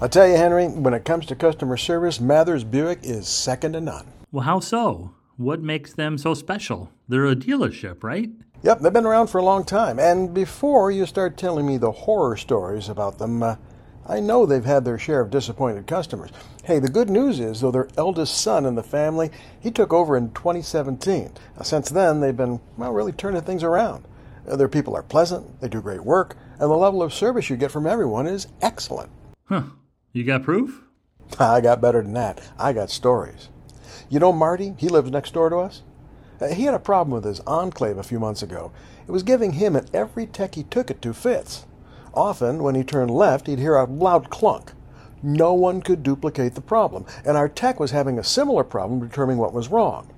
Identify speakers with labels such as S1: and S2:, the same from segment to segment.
S1: I tell you, Henry, when it comes to customer service, Mathers Buick is second to none.
S2: Well, how so? What makes them so special? They're a dealership, right?
S1: Yep, they've been around for a long time. And before you start telling me the horror stories about them, uh, I know they've had their share of disappointed customers. Hey, the good news is, though, their eldest son in the family, he took over in 2017. Now, since then, they've been, well, really turning things around. Their people are pleasant, they do great work, and the level of service you get from everyone is excellent.
S2: Huh. You got proof?
S1: I got better than that. I got stories. You know Marty? He lives next door to us. Uh, he had a problem with his enclave a few months ago. It was giving him and every tech he took it to fits. Often, when he turned left, he'd hear a loud clunk. No one could duplicate the problem, and our tech was having a similar problem determining what was wrong.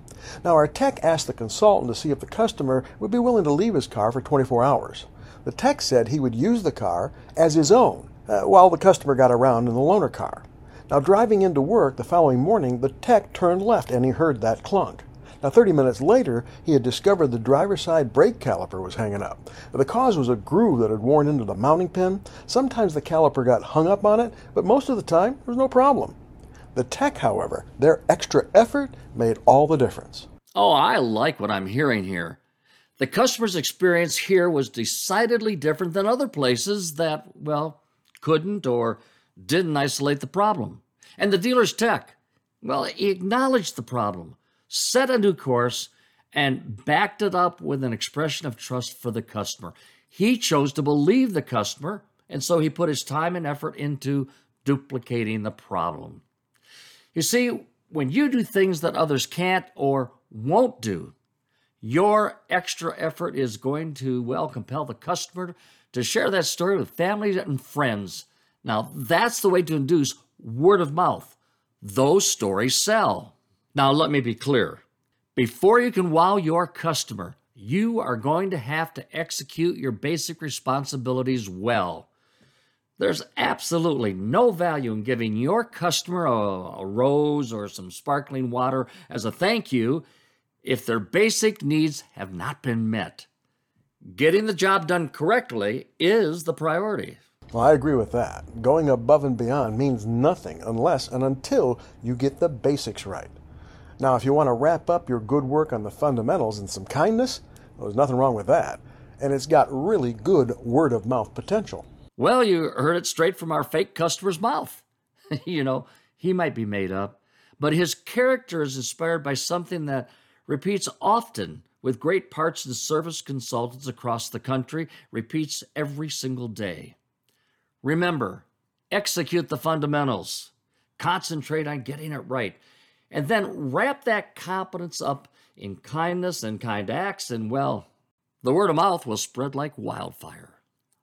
S1: Now, our tech asked the consultant to see if the customer would be willing to leave his car for 24 hours. The tech said he would use the car as his own uh, while the customer got around in the loaner car. Now, driving into work the following morning, the tech turned left and he heard that clunk. Now, 30 minutes later, he had discovered the driver's side brake caliper was hanging up. The cause was a groove that had worn into the mounting pin. Sometimes the caliper got hung up on it, but most of the time, there was no problem. The tech, however, their extra effort made all the difference.
S3: Oh, I like what I'm hearing here. The customer's experience here was decidedly different than other places that, well, couldn't or didn't isolate the problem. And the dealer's tech, well, he acknowledged the problem, set a new course, and backed it up with an expression of trust for the customer. He chose to believe the customer, and so he put his time and effort into duplicating the problem. You see, when you do things that others can't or won't do, your extra effort is going to, well, compel the customer to share that story with family and friends. Now, that's the way to induce word of mouth. Those stories sell. Now, let me be clear. Before you can wow your customer, you are going to have to execute your basic responsibilities well. There's absolutely no value in giving your customer a, a, rose or some sparkling water as a thank you if their basic needs have not been met. Getting the job done correctly is the priority.
S1: Well, I agree with that. Going above and beyond means nothing unless and until you get the basics right. Now, if you want to wrap up your good work on the fundamentals in some kindness, well, there's nothing wrong with that. And it's got really good word of mouth potential.
S3: Well, you heard it straight from our fake customer's mouth. you know, he might be made up, but his character is inspired by something that repeats often with great parts and service consultants across the country, repeats every single day. Remember, execute the fundamentals, concentrate on getting it right, and then wrap that competence up in kindness and kind acts, and well, the word of mouth will spread like wildfire.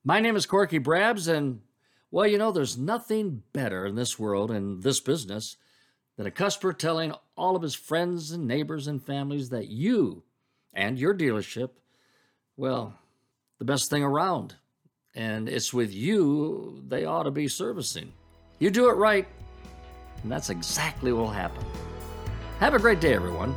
S3: My name is Corky Brabbs, and well, you know, there's nothing better in this world and this business than a customer telling all of his friends and neighbors and families that you and your dealership, well, the best thing around. And it's with you they ought to be servicing. You do it right, and that's exactly what will happen. Have a great day, everyone.